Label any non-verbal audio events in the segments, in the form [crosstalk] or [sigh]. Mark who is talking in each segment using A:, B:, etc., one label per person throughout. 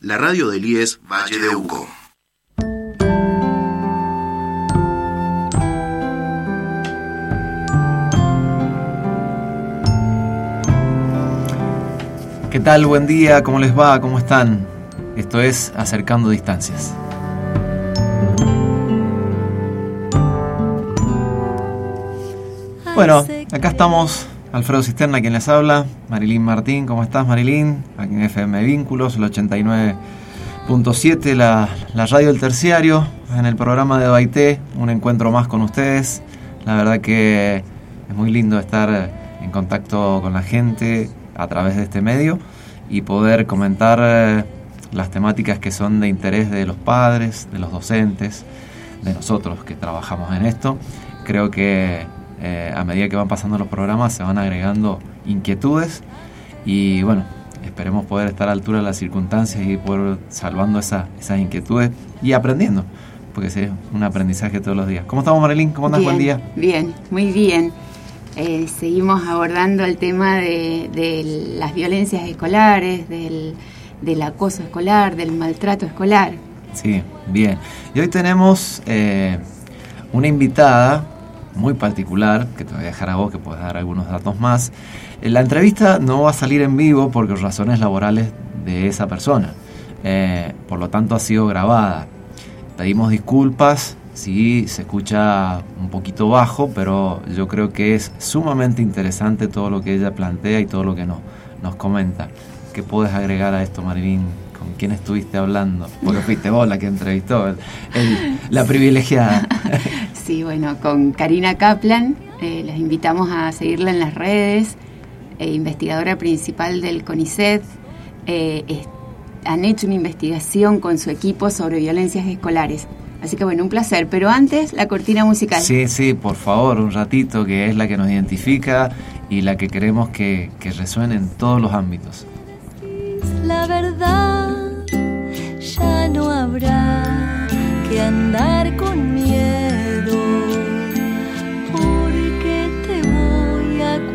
A: La radio del IES Valle de Uco.
B: ¿Qué tal? Buen día, ¿cómo les va? ¿Cómo están? Esto es Acercando Distancias. Bueno, acá estamos, Alfredo Cisterna quien les habla, Marilyn Martín, ¿cómo estás Marilyn? Aquí en FM Vínculos, el 89.7, la, la radio del terciario, en el programa de Baité, un encuentro más con ustedes. La verdad que es muy lindo estar en contacto con la gente a través de este medio y poder comentar eh, las temáticas que son de interés de los padres, de los docentes, de nosotros que trabajamos en esto. Creo que eh, a medida que van pasando los programas se van agregando inquietudes y bueno, esperemos poder estar a la altura de las circunstancias y poder salvando esas inquietudes y aprendiendo, porque es un aprendizaje todos los días. ¿Cómo estamos Marilyn? ¿Cómo andas? Buen día.
C: Bien, muy bien. Eh, seguimos abordando el tema de, las violencias escolares, del, del, acoso escolar, del maltrato escolar.
B: Sí, bien. Y hoy tenemos eh, una invitada muy particular, que te voy a dejar a vos que puedes dar algunos datos más. Eh, la entrevista no va a salir en vivo por razones laborales de esa persona. por lo tanto ha sido grabada. Pedimos disculpas Sí, se escucha un poquito bajo, pero yo creo que es sumamente interesante todo lo que ella plantea y todo lo que nos, nos comenta. ¿Qué puedes agregar a esto, Marilyn? ¿Con quién estuviste hablando? Porque fuiste vos la que entrevistó, la privilegiada. [laughs]
C: Sí, bueno, con Karina Kaplan, eh, les invitamos a seguirla en las redes, eh, investigadora principal del CONICET. Eh, han hecho una investigación con su equipo sobre violencias escolares. Así que bueno, un placer. Pero antes, la cortina musical.
B: Sí, sí, por favor, un ratito, que es la que nos identifica y la que queremos que, que resuene en todos los ámbitos.
D: La verdad, ya no habrá que andar con miedo,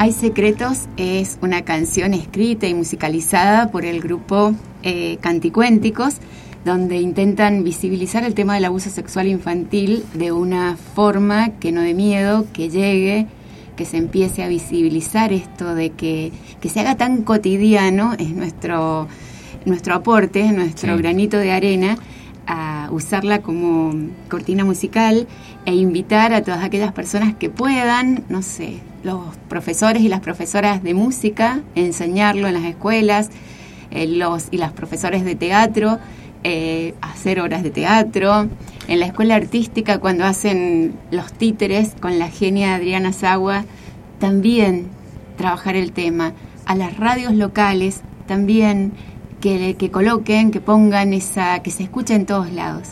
C: Hay Secretos es una canción escrita y musicalizada por el grupo eh, Canticuénticos, donde intentan visibilizar el tema del abuso sexual infantil de una forma que no dé miedo, que llegue que se empiece a visibilizar esto, de que, se haga tan cotidiano, es nuestro, nuestro aporte, nuestro granito de arena, a usarla como cortina musical e invitar a todas aquellas personas que puedan, no sé, los profesores y las profesoras de música, enseñarlo en las escuelas, eh, los y las profesores de teatro, eh, hacer obras de teatro. En la escuela artística, cuando hacen los títeres con la genia Adriana Sagua, también trabajar el tema. A las radios locales también que, que coloquen, que pongan esa, que se escuche en todos lados.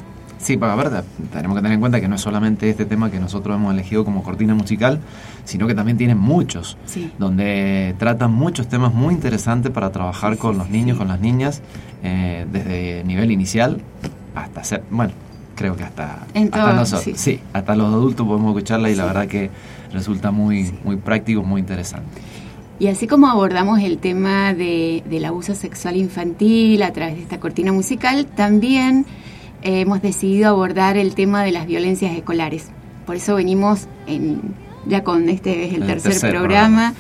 B: Sí, para ver, tenemos que tener en cuenta que no es solamente este tema que nosotros hemos elegido como cortina musical, sino que también tiene muchos, donde tratan muchos temas muy interesantes para trabajar con los niños, con las niñas, eh, desde nivel inicial hasta ser, bueno, creo que hasta, hasta nosotros, sí. hasta los adultos podemos escucharla y la verdad que resulta muy, muy práctico, muy interesante.
C: Y así como abordamos el tema de, del abuso sexual infantil a través de esta cortina musical, también hemos decidido abordar el tema de las violencias escolares. Por eso venimos en, ya con este es el, tercer, programa,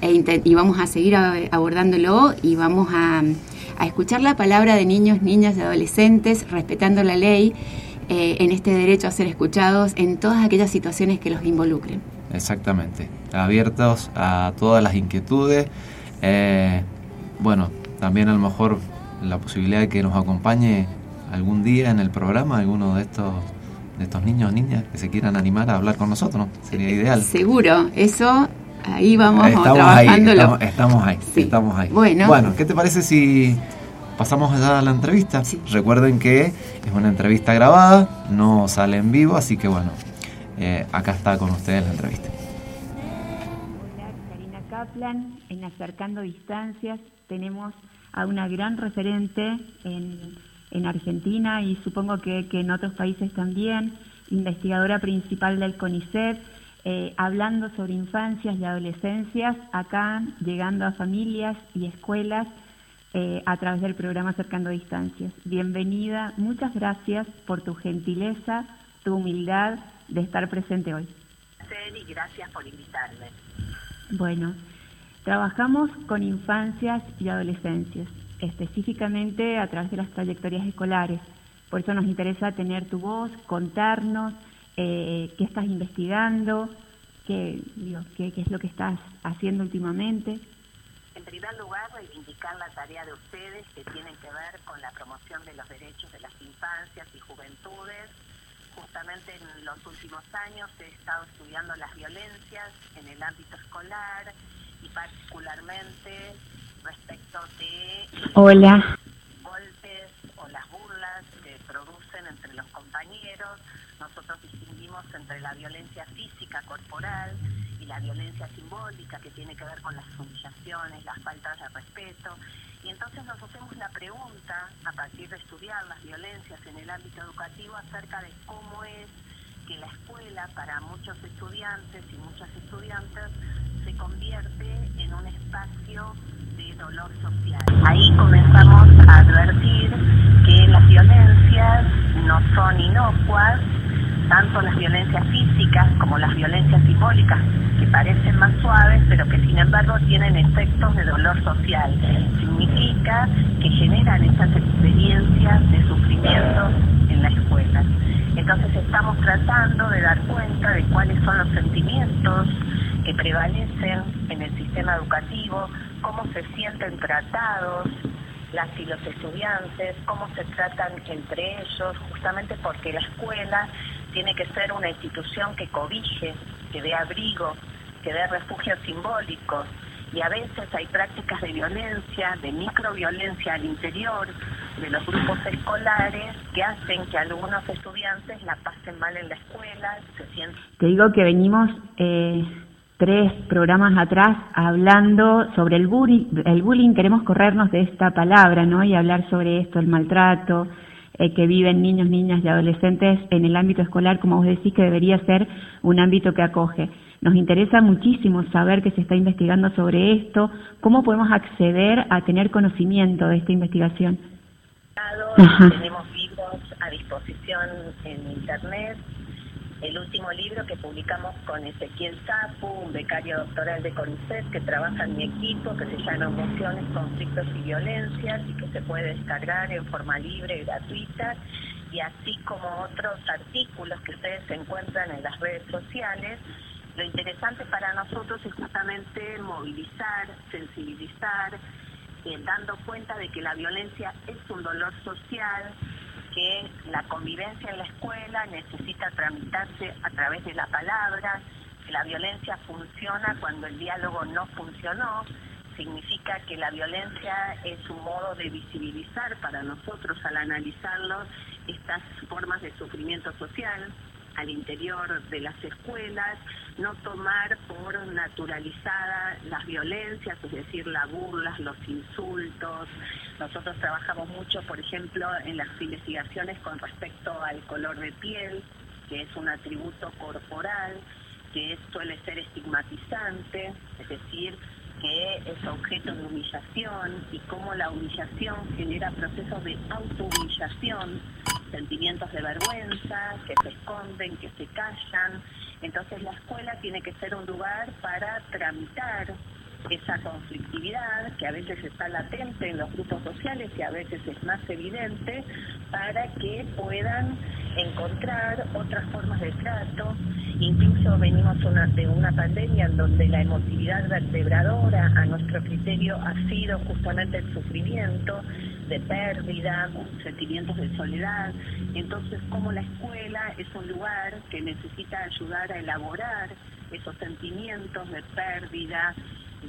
C: e y vamos a seguir abordándolo y vamos a, a escuchar la palabra de niños, niñas y adolescentes, respetando la ley eh, en este derecho a ser escuchados en todas aquellas situaciones que los involucren.
B: Exactamente, abiertos a todas las inquietudes. Eh, bueno, también a lo mejor la posibilidad de que nos acompañe algún día en el programa alguno de estos de estos niños o niñas que se quieran animar a hablar con nosotros, ¿no? Sería ideal.
C: Seguro, eso ahí vamos
B: estamos
C: trabajándolo.
B: Ahí, estamos, ahí,
C: Sí.
B: estamos ahí.
C: Bueno.
B: bueno, ¿qué te parece si pasamos ya a la entrevista?
C: Sí.
B: Recuerden que es una entrevista grabada, no sale en vivo, así que bueno, eh, acá está con ustedes la entrevista.
E: Hola, Karina Kaplan. En Acercando Distancias tenemos a una gran referente en, en Argentina y supongo que, que en otros países también, investigadora principal del CONICET, eh, hablando sobre infancias y adolescencias, acá llegando a familias y escuelas eh, a través del programa Acercando Distancias. Bienvenida, muchas gracias por tu gentileza, tu humildad de estar presente hoy.
F: y gracias por invitarme.
E: Bueno, trabajamos con infancias y adolescencias, específicamente a través de las trayectorias escolares. Por eso nos interesa tener tu voz, contarnos eh, qué estás investigando, qué, digo, qué, qué es lo que estás haciendo últimamente.
F: En primer lugar, reivindicar la tarea de ustedes que tienen que ver con la promoción de los derechos de las infancias y juventudes. Justamente en los últimos años he estado estudiando las violencias en el ámbito escolar y particularmente respecto de
E: Hola.
F: golpes o las burlas que producen entre los compañeros. Nosotros distinguimos entre la violencia física corporal y la violencia simbólica que tiene que ver con las humillaciones, las faltas de respeto. Y entonces nos hacemos la pregunta, a partir de estudiar las violencias en el ámbito educativo, acerca de cómo es que la escuela para muchos estudiantes y muchas estudiantes se convierte en un espacio de dolor social. Ahí comenzamos a advertir que las violencias no son inocuas, tanto las violencias físicas como las violencias simbólicas, que parecen más suaves, pero que sin embargo tienen efectos de dolor social. Significa que generan esas experiencias de sufrimiento en la escuela. Entonces estamos tratando de dar cuenta de cuáles son los sentimientos que prevalecen en el sistema educativo, cómo se sienten tratados las y los estudiantes, cómo se tratan entre ellos, justamente porque la escuela tiene que ser una institución que cobije, que dé abrigo, que dé refugios simbólicos. Y a veces hay prácticas de violencia, de microviolencia al interior de los grupos escolares que hacen que algunos estudiantes la pasen mal en la escuela, se sienten
E: Te digo que venimos eh, tres programas atrás hablando sobre el bullying, el bullying, queremos corrernos de esta palabra, ¿no? Y hablar sobre esto, el maltrato eh, que viven niños, niñas y adolescentes en el ámbito escolar, como vos decís, que debería ser un ámbito que acoge. Nos interesa muchísimo saber que se está investigando sobre esto, cómo podemos acceder a tener conocimiento de esta investigación.
F: Tenemos libros a disposición en internet. El último libro que publicamos con Ezequiel Zapu, un becario doctoral de CONICET que trabaja en mi equipo, que se llama Emociones, Conflictos y Violencias y que se puede descargar en forma libre y gratuita, y así como otros artículos que ustedes encuentran en las redes sociales. Lo interesante para nosotros es justamente movilizar, sensibilizar, eh, dando cuenta de que la violencia es un dolor social, que la convivencia en la escuela necesita tramitarse a través de la palabra, que la violencia funciona cuando el diálogo no funcionó, significa que la violencia es un modo de visibilizar para nosotros al analizarlo estas formas de sufrimiento social al interior de las escuelas, no tomar por naturalizada las violencias, es decir, las burlas, los insultos. Nosotros trabajamos mucho, por ejemplo, en las investigaciones con respecto al color de piel, que es un atributo corporal, que suele ser estigmatizante, es decir, que es objeto de humillación y cómo la humillación genera procesos de autohumillación, sentimientos de vergüenza, que se esconden, que se callan. Entonces la escuela tiene que ser un lugar para tramitar esa conflictividad que a veces está latente en los grupos sociales y a veces es más evidente para que puedan encontrar otras formas de trato. Incluso venimos de una pandemia en donde la emotividad vertebradora nuestro criterio ha sido justamente el sufrimiento de pérdida, sentimientos de soledad. Entonces, como la escuela es un lugar que necesita ayudar a elaborar esos sentimientos de pérdida,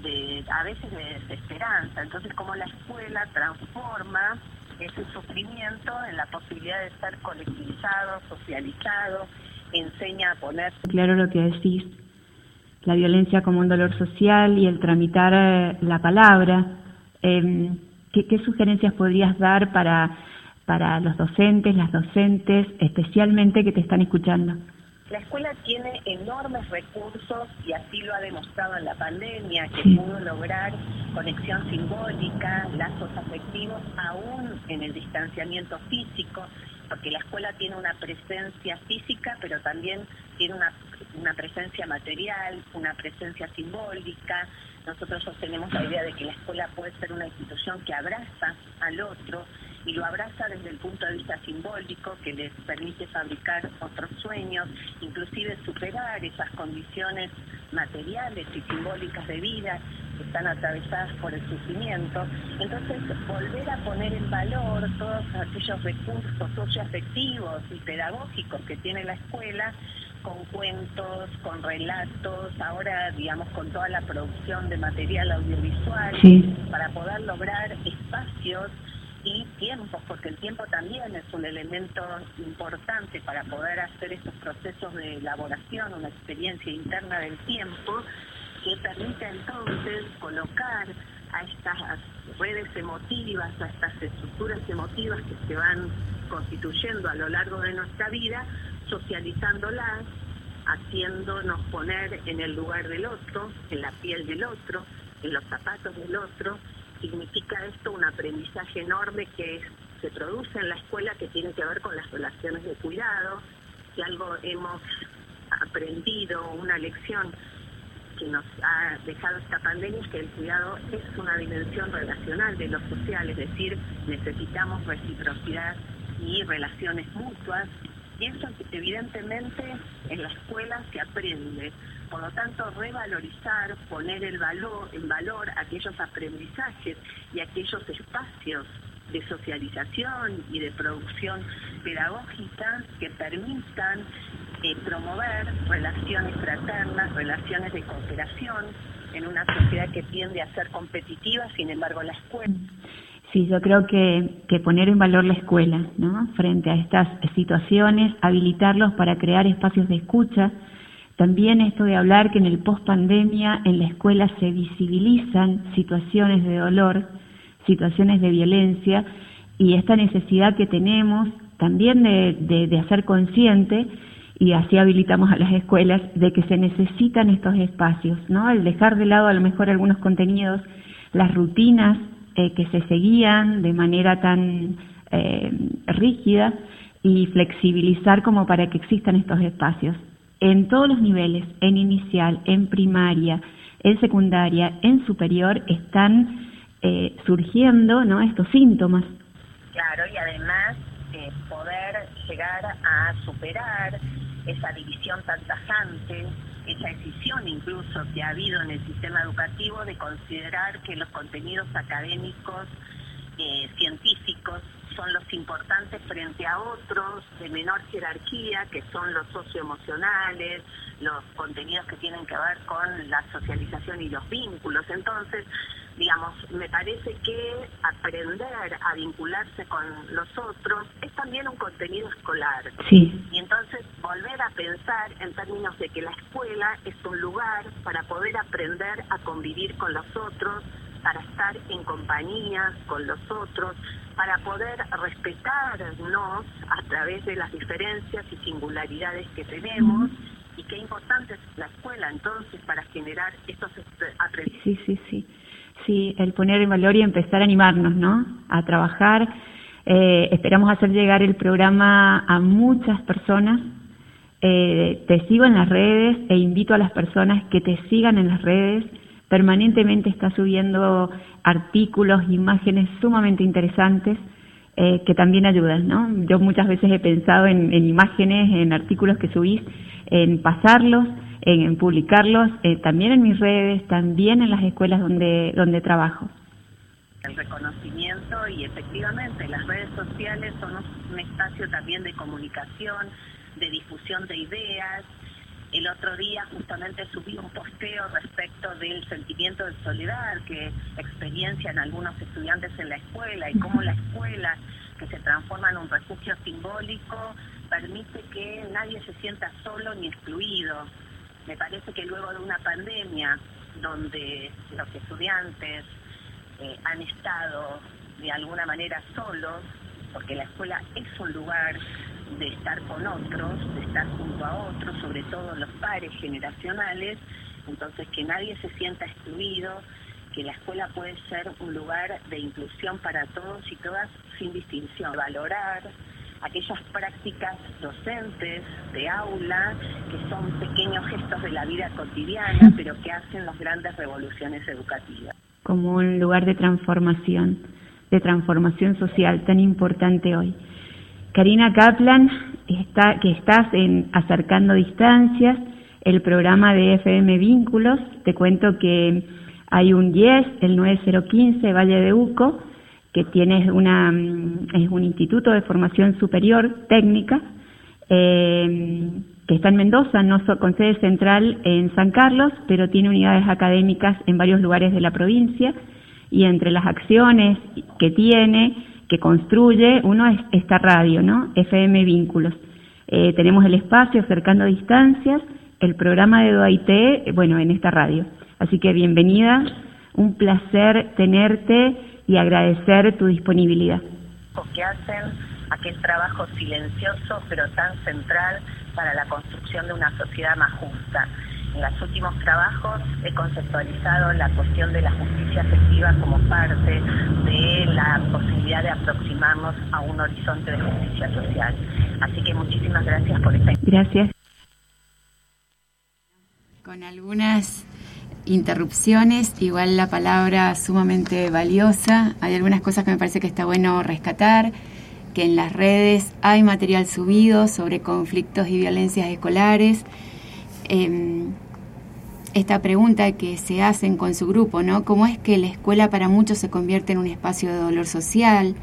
F: de a veces de desesperanza. Entonces, como la escuela transforma ese sufrimiento en la posibilidad de ser colectivizado, socializado, enseña a poner...
E: Claro lo que decís, la violencia como un dolor social y el tramitar eh, la palabra. Eh, ¿qué, ¿Qué sugerencias podrías dar para, para los docentes, las docentes, especialmente que te están escuchando?
F: La escuela tiene enormes recursos y así lo ha demostrado en la pandemia, que pudo lograr conexión simbólica, lazos afectivos, aún en el distanciamiento físico, porque la escuela tiene una presencia física, pero también tiene una, una presencia material, una presencia simbólica. Nosotros sostenemos la idea de que la escuela puede ser una institución que abraza al otro, y lo abraza desde el punto de vista simbólico que les permite fabricar otros sueños, inclusive superar esas condiciones materiales y simbólicas de vida que están atravesadas por el sufrimiento. Entonces, volver a poner en valor todos aquellos recursos socioafectivos y pedagógicos que tiene la escuela con cuentos, con relatos, ahora digamos con toda la producción de material audiovisual, para poder lograr espacios y tiempos, porque el tiempo también es un elemento importante para poder hacer estos procesos de elaboración, una experiencia interna del tiempo que permite entonces colocar a estas redes emotivas, a estas estructuras emotivas que se van constituyendo a lo largo de nuestra vida, socializándolas, haciéndonos poner en el lugar del otro, en la piel del otro, en los zapatos del otro, significa esto un aprendizaje enorme que se produce en la escuela que tiene que ver con las relaciones de cuidado. Si algo hemos aprendido, una lección que nos ha dejado esta pandemia es que el cuidado es una dimensión relacional de lo social, es decir, necesitamos reciprocidad y relaciones mutuas. Y eso evidentemente en la escuela se aprende. Por lo tanto, revalorizar, poner el valor, en valor aquellos aprendizajes y aquellos espacios de socialización y de producción pedagógica que permitan eh, promover relaciones fraternas, relaciones de cooperación en una sociedad que tiende a ser competitiva, sin embargo la escuela.
E: Sí, yo creo que, que poner en valor la escuela, ¿no? Frente a estas situaciones, habilitarlos para crear espacios de escucha, también esto de hablar que en el post pandemia en la escuela se visibilizan situaciones de dolor, situaciones de violencia y esta necesidad que tenemos también de, de, hacer consciente y así habilitamos a las escuelas de que se necesitan estos espacios, ¿no? El dejar de lado a lo mejor algunos contenidos, las rutinas eh, que se seguían de manera tan eh, rígida y flexibilizar como para que existan estos espacios en todos los niveles, en inicial, en primaria, en secundaria, en superior, están eh, surgiendo ¿no? estos síntomas.
F: Claro, y además eh, poder llegar a superar esa división tan tajante, esa decisión incluso que ha habido en el sistema educativo de considerar que los contenidos académicos, eh, científicos, son los importantes frente a otros de menor jerarquía, que son los socioemocionales, los contenidos que tienen que ver con la socialización y los vínculos. Entonces, digamos, me parece que aprender a vincularse con los otros es también un contenido escolar.
E: Sí.
F: Y entonces volver a pensar en términos de que la escuela es un lugar para poder aprender a convivir con los otros, para estar en compañía con los otros, para poder respetarnos a través de las diferencias y singularidades que tenemos. Y qué importante es la escuela entonces para generar estos aprendizajes.
E: Sí, sí, sí. Sí, el poner en valor y empezar a animarnos, ¿no? A trabajar. Eh, esperamos hacer llegar el programa a muchas personas. Eh, te sigo en las redes e invito a las personas que te sigan en las redes permanentemente está subiendo artículos, imágenes sumamente interesantes eh, que también ayudan, ¿no? Yo muchas veces he pensado en, imágenes, en artículos que subís, en pasarlos, en, publicarlos, eh, también en mis redes, también en las escuelas donde, donde trabajo.
F: El reconocimiento y efectivamente las redes sociales son un espacio también de comunicación, de difusión de ideas, el otro día justamente subí un posteo respecto del sentimiento de soledad que experiencian algunos estudiantes en la escuela y cómo la escuela, que se transforma en un refugio simbólico, permite que nadie se sienta solo ni excluido. Me parece que luego de una pandemia donde los estudiantes eh, han estado de alguna manera solos, porque la escuela es un lugar de estar con otros, de estar junto a otros, sobre todo los pares generacionales, entonces que nadie se sienta excluido, que la escuela puede ser un lugar de inclusión para todos y todas sin distinción, valorar aquellas prácticas docentes de aula que son pequeños gestos de la vida cotidiana, pero que hacen las grandes revoluciones educativas.
E: Como un lugar de transformación, de transformación social tan importante hoy. Karina Kaplan, está, que estás en Acercando Distancias, el programa de FM Vínculos. Te cuento que hay un 10, el 9015 Valle de Uco, que tiene una, mm, es un instituto de formación superior técnica, eh, que está en Mendoza, no con sede central en San Carlos, pero tiene unidades académicas en varios lugares de la provincia y entre las acciones que tiene que construye, uno es esta radio, ¿no? FM Vínculos. Eh, tenemos el espacio Acercando Distancias, el programa de DOAIT, bueno, en esta radio. Así que bienvenida, un placer tenerte y agradecer tu disponibilidad.
F: Que hacen aquel trabajo silencioso pero tan central para la construcción de una sociedad más justa en los últimos trabajos he conceptualizado la cuestión de la justicia efectiva como parte de la posibilidad de aproximarnos a un horizonte de justicia social. Así que muchísimas gracias por esta
E: Gracias.
C: Con algunas interrupciones, igual la palabra sumamente valiosa. Hay algunas cosas que me parece que está bueno rescatar, que en las redes hay material subido sobre conflictos y violencias escolares. Em, esta pregunta que se hacen con su grupo, ¿no? ¿Cómo es que la escuela para muchos se convierte en un espacio de dolor social?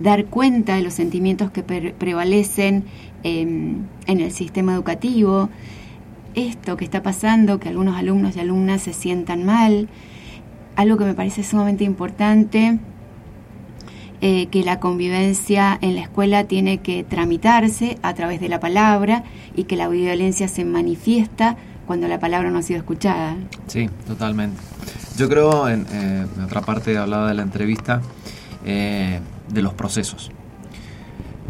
C: Dar cuenta de los sentimientos que prevalecen em, en el sistema educativo. Esto que está pasando, que algunos alumnos y alumnas se sientan mal. Algo que me parece sumamente importante, eh, que la convivencia en la escuela tiene que tramitarse a través de la palabra y que la violencia se manifiesta cuando la palabra no ha sido escuchada.
B: Sí, totalmente. Yo creo, en, eh, otra parte hablaba de la entrevista, eh, de los procesos.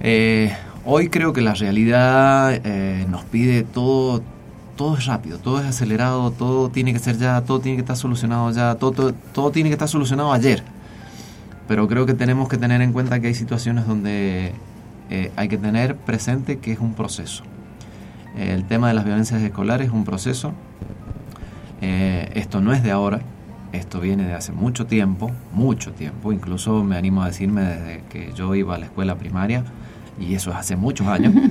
B: Eh, hoy creo que la realidad nos pide todo, todo es rápido, todo es acelerado, todo tiene que ser ya, todo tiene que estar solucionado ya, todo, todo tiene que estar solucionado ayer. Pero creo que tenemos que tener en cuenta que hay situaciones donde hay que tener presente que es un proceso el tema de las violencias escolares es un proceso. Eh, esto no es de ahora, esto viene de hace mucho tiempo, mucho tiempo. Incluso me animo a decirme desde que yo iba a la escuela primaria, y eso es hace muchos años. [laughs]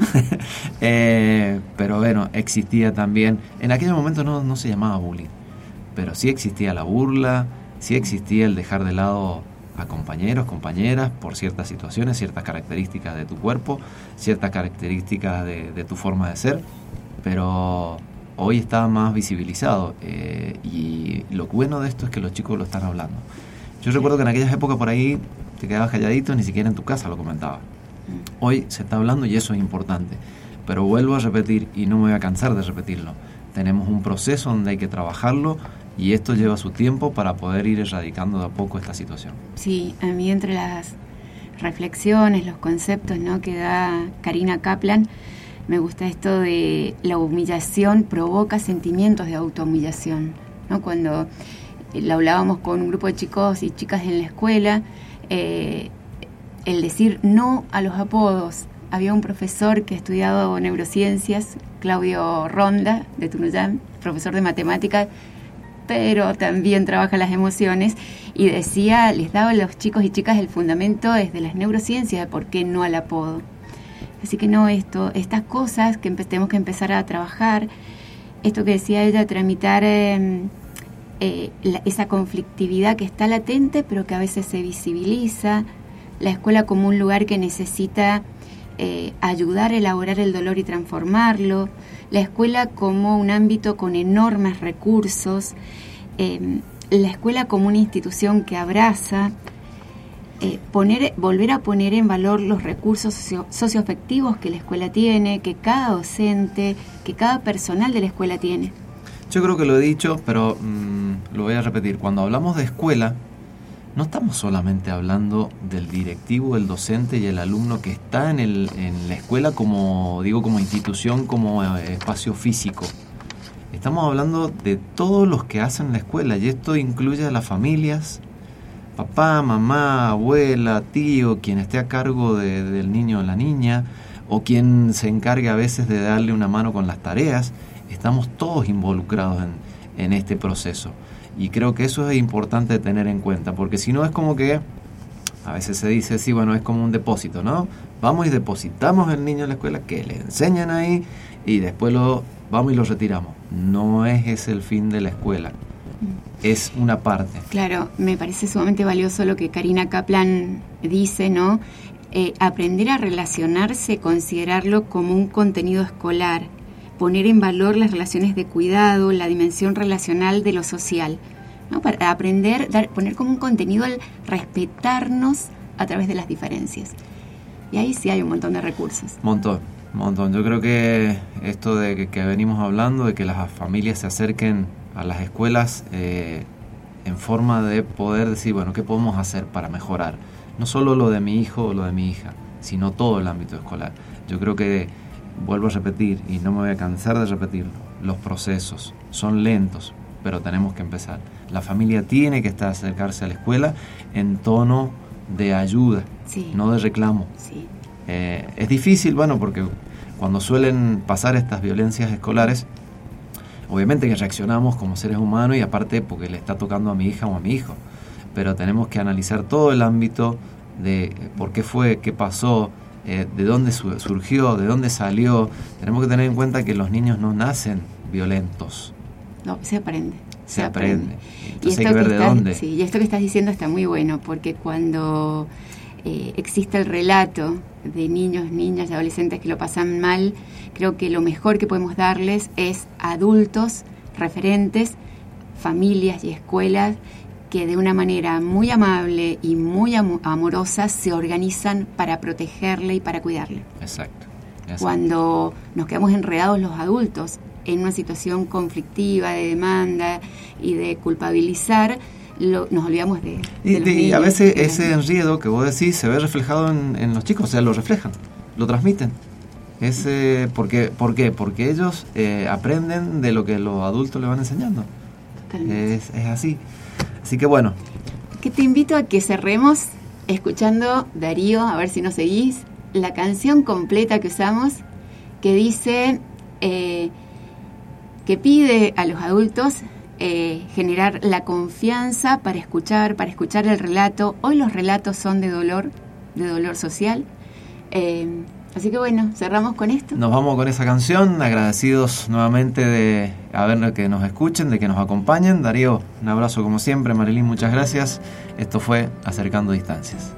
B: Eh, pero bueno, existía también, en aquel momento no, no se llamaba bullying, pero sí existía la burla, sí existía el dejar de lado a compañeros, compañeras, por ciertas situaciones, ciertas características de tu cuerpo, ciertas características de, tu forma de ser, pero hoy está más visibilizado eh, y lo bueno de esto es que los chicos lo están hablando. Yo recuerdo que en aquellas épocas por ahí te quedabas calladito, ni siquiera en tu casa lo comentaba. Hoy se está hablando y eso es importante, pero vuelvo a repetir y no me voy a cansar de repetirlo. Tenemos un proceso donde hay que trabajarlo y esto lleva su tiempo para poder ir erradicando de a poco esta situación.
C: Sí, a mí entre las reflexiones, los conceptos ¿no? que da Karina Kaplan, me gusta esto de la humillación provoca sentimientos de autohumillación. ¿no? Cuando la hablábamos con un grupo de chicos y chicas en la escuela, eh, el decir no a los apodos. Había un profesor que ha estudiado neurociencias, Claudio Ronda, de Tunuyán, profesor de matemáticas, pero también trabaja las emociones y decía, les daba a los chicos y chicas el fundamento desde las neurociencias de por qué no al apodo. Así que no, esto, estas cosas que tenemos que empezar a trabajar, esto que decía ella, tramitar em, eh, esa conflictividad que está latente, pero que a veces se visibiliza, la escuela como un lugar que necesita eh, ayudar a elaborar el dolor y transformarlo, la escuela como un ámbito con enormes recursos, em, la escuela como una institución que abraza, eh, poner, volver a poner en valor los recursos socioafectivos que la escuela tiene, que cada docente, que cada personal de la escuela tiene.
B: Yo creo que lo he dicho, pero mm, lo voy a repetir. Cuando hablamos de escuela, no estamos solamente hablando del directivo, el docente y el alumno que está en, el, en la escuela como, digo, como institución, como eh, espacio físico. Estamos hablando de todos los que hacen la escuela y esto incluye a las familias, papá, mamá, abuela, tío, quien esté a cargo del niño o la niña, o quien se encargue a veces de darle una mano con las tareas. Estamos todos involucrados en, en este proceso. Y creo que eso es importante tener en cuenta, porque si no es como que a veces se dice, sí, bueno, es como un depósito, ¿no? Vamos y depositamos el niño en la escuela, que le enseñan ahí y después lo vamos y lo retiramos. No es ese el fin de la escuela, es una parte.
C: Claro, me parece sumamente valioso lo que Karina Kaplan dice, ¿no? Eh, aprender a relacionarse, considerarlo como un contenido escolar poner en valor las relaciones de cuidado, la dimensión relacional de lo social, para aprender, dar, poner como un contenido al respetarnos a través de las diferencias. Y ahí sí hay un montón de recursos.
B: Montón, montón. Yo creo que esto de que, venimos hablando, de que las familias se acerquen a las escuelas eh, en forma de poder decir, bueno, ¿qué podemos hacer para mejorar? No solo lo de mi hijo o lo de mi hija, sino todo el ámbito escolar. Yo creo que vuelvo a repetir y no me voy a cansar de repetirlo, los procesos son lentos, pero tenemos que empezar. La familia tiene que estar acercarse a la escuela en tono de ayuda, no de reclamo. Eh, es difícil, bueno, porque cuando suelen pasar estas violencias escolares, obviamente que reaccionamos como seres humanos y aparte porque le está tocando a mi hija o a mi hijo, pero tenemos que analizar todo el ámbito de por qué fue, qué pasó, eh, de dónde surgió, de dónde salió. Tenemos que tener en cuenta que los niños no nacen violentos.
C: No, se aprende.
B: Se, aprende. Entonces hay que ver de dónde.
C: Sí, y esto que estás diciendo está muy bueno, porque cuando eh, existe el relato de niños, niñas y adolescentes que lo pasan mal, creo que lo mejor que podemos darles es adultos, referentes, familias y escuelas que de una manera muy amable y muy amorosa se organizan para protegerle y para cuidarle.
B: Exacto.
C: Cuando nos quedamos enredados los adultos en una situación conflictiva de demanda y de culpabilizar, nos olvidamos de,
B: y, a veces ese enredo que vos decís se ve reflejado en, los chicos, o sea, lo reflejan, lo transmiten. Ese, porque, ¿Por qué? Porque ellos eh, aprenden de lo que los adultos le van enseñando. Es, es así. Así que bueno.
C: Que te invito a que cerremos escuchando Darío, a ver si nos seguís, la canción completa que usamos, que dice eh, que pide a los adultos eh, generar la confianza para escuchar, para escuchar el relato. Hoy los relatos son de dolor, de dolor social. Eh, Así que bueno, cerramos con esto.
B: Nos vamos con esa canción, agradecidos nuevamente de a ver que nos escuchen, de que nos acompañen. Darío, un abrazo como siempre. Marilyn, muchas gracias. Esto fue Acercando Distancias.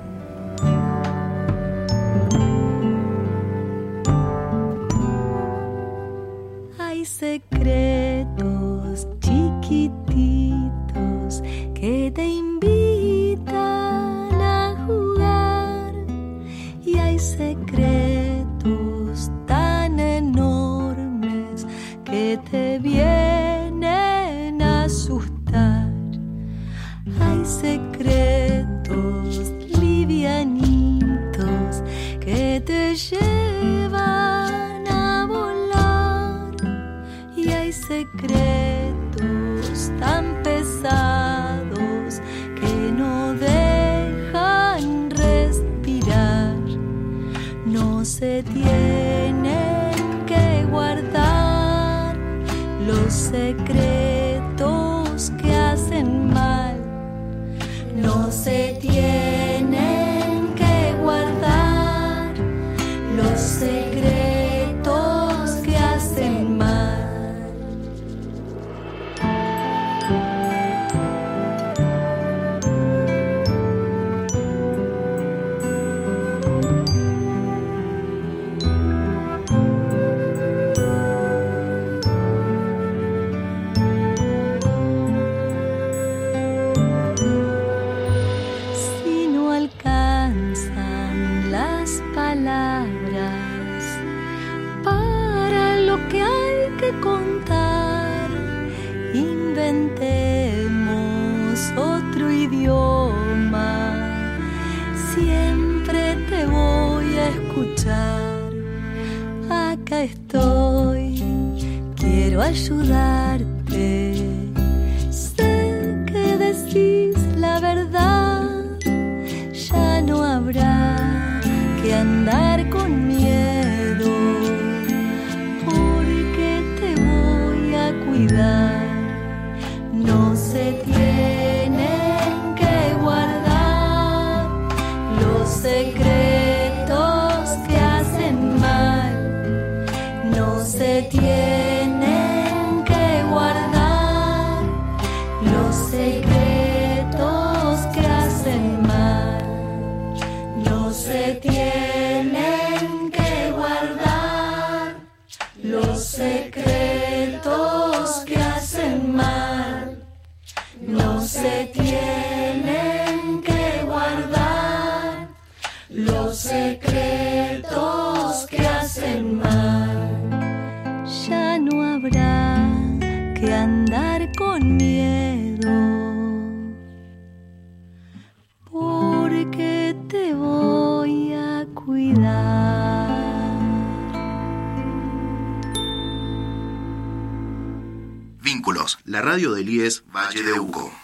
D: Que ayudarte. Sé que decís la verdad, ya no habrá que andar con miedo, porque te voy a cuidar. No se tienen que guardar los secretos que hacen mal. No se tienen los
A: la radio del IES Valle de Uco.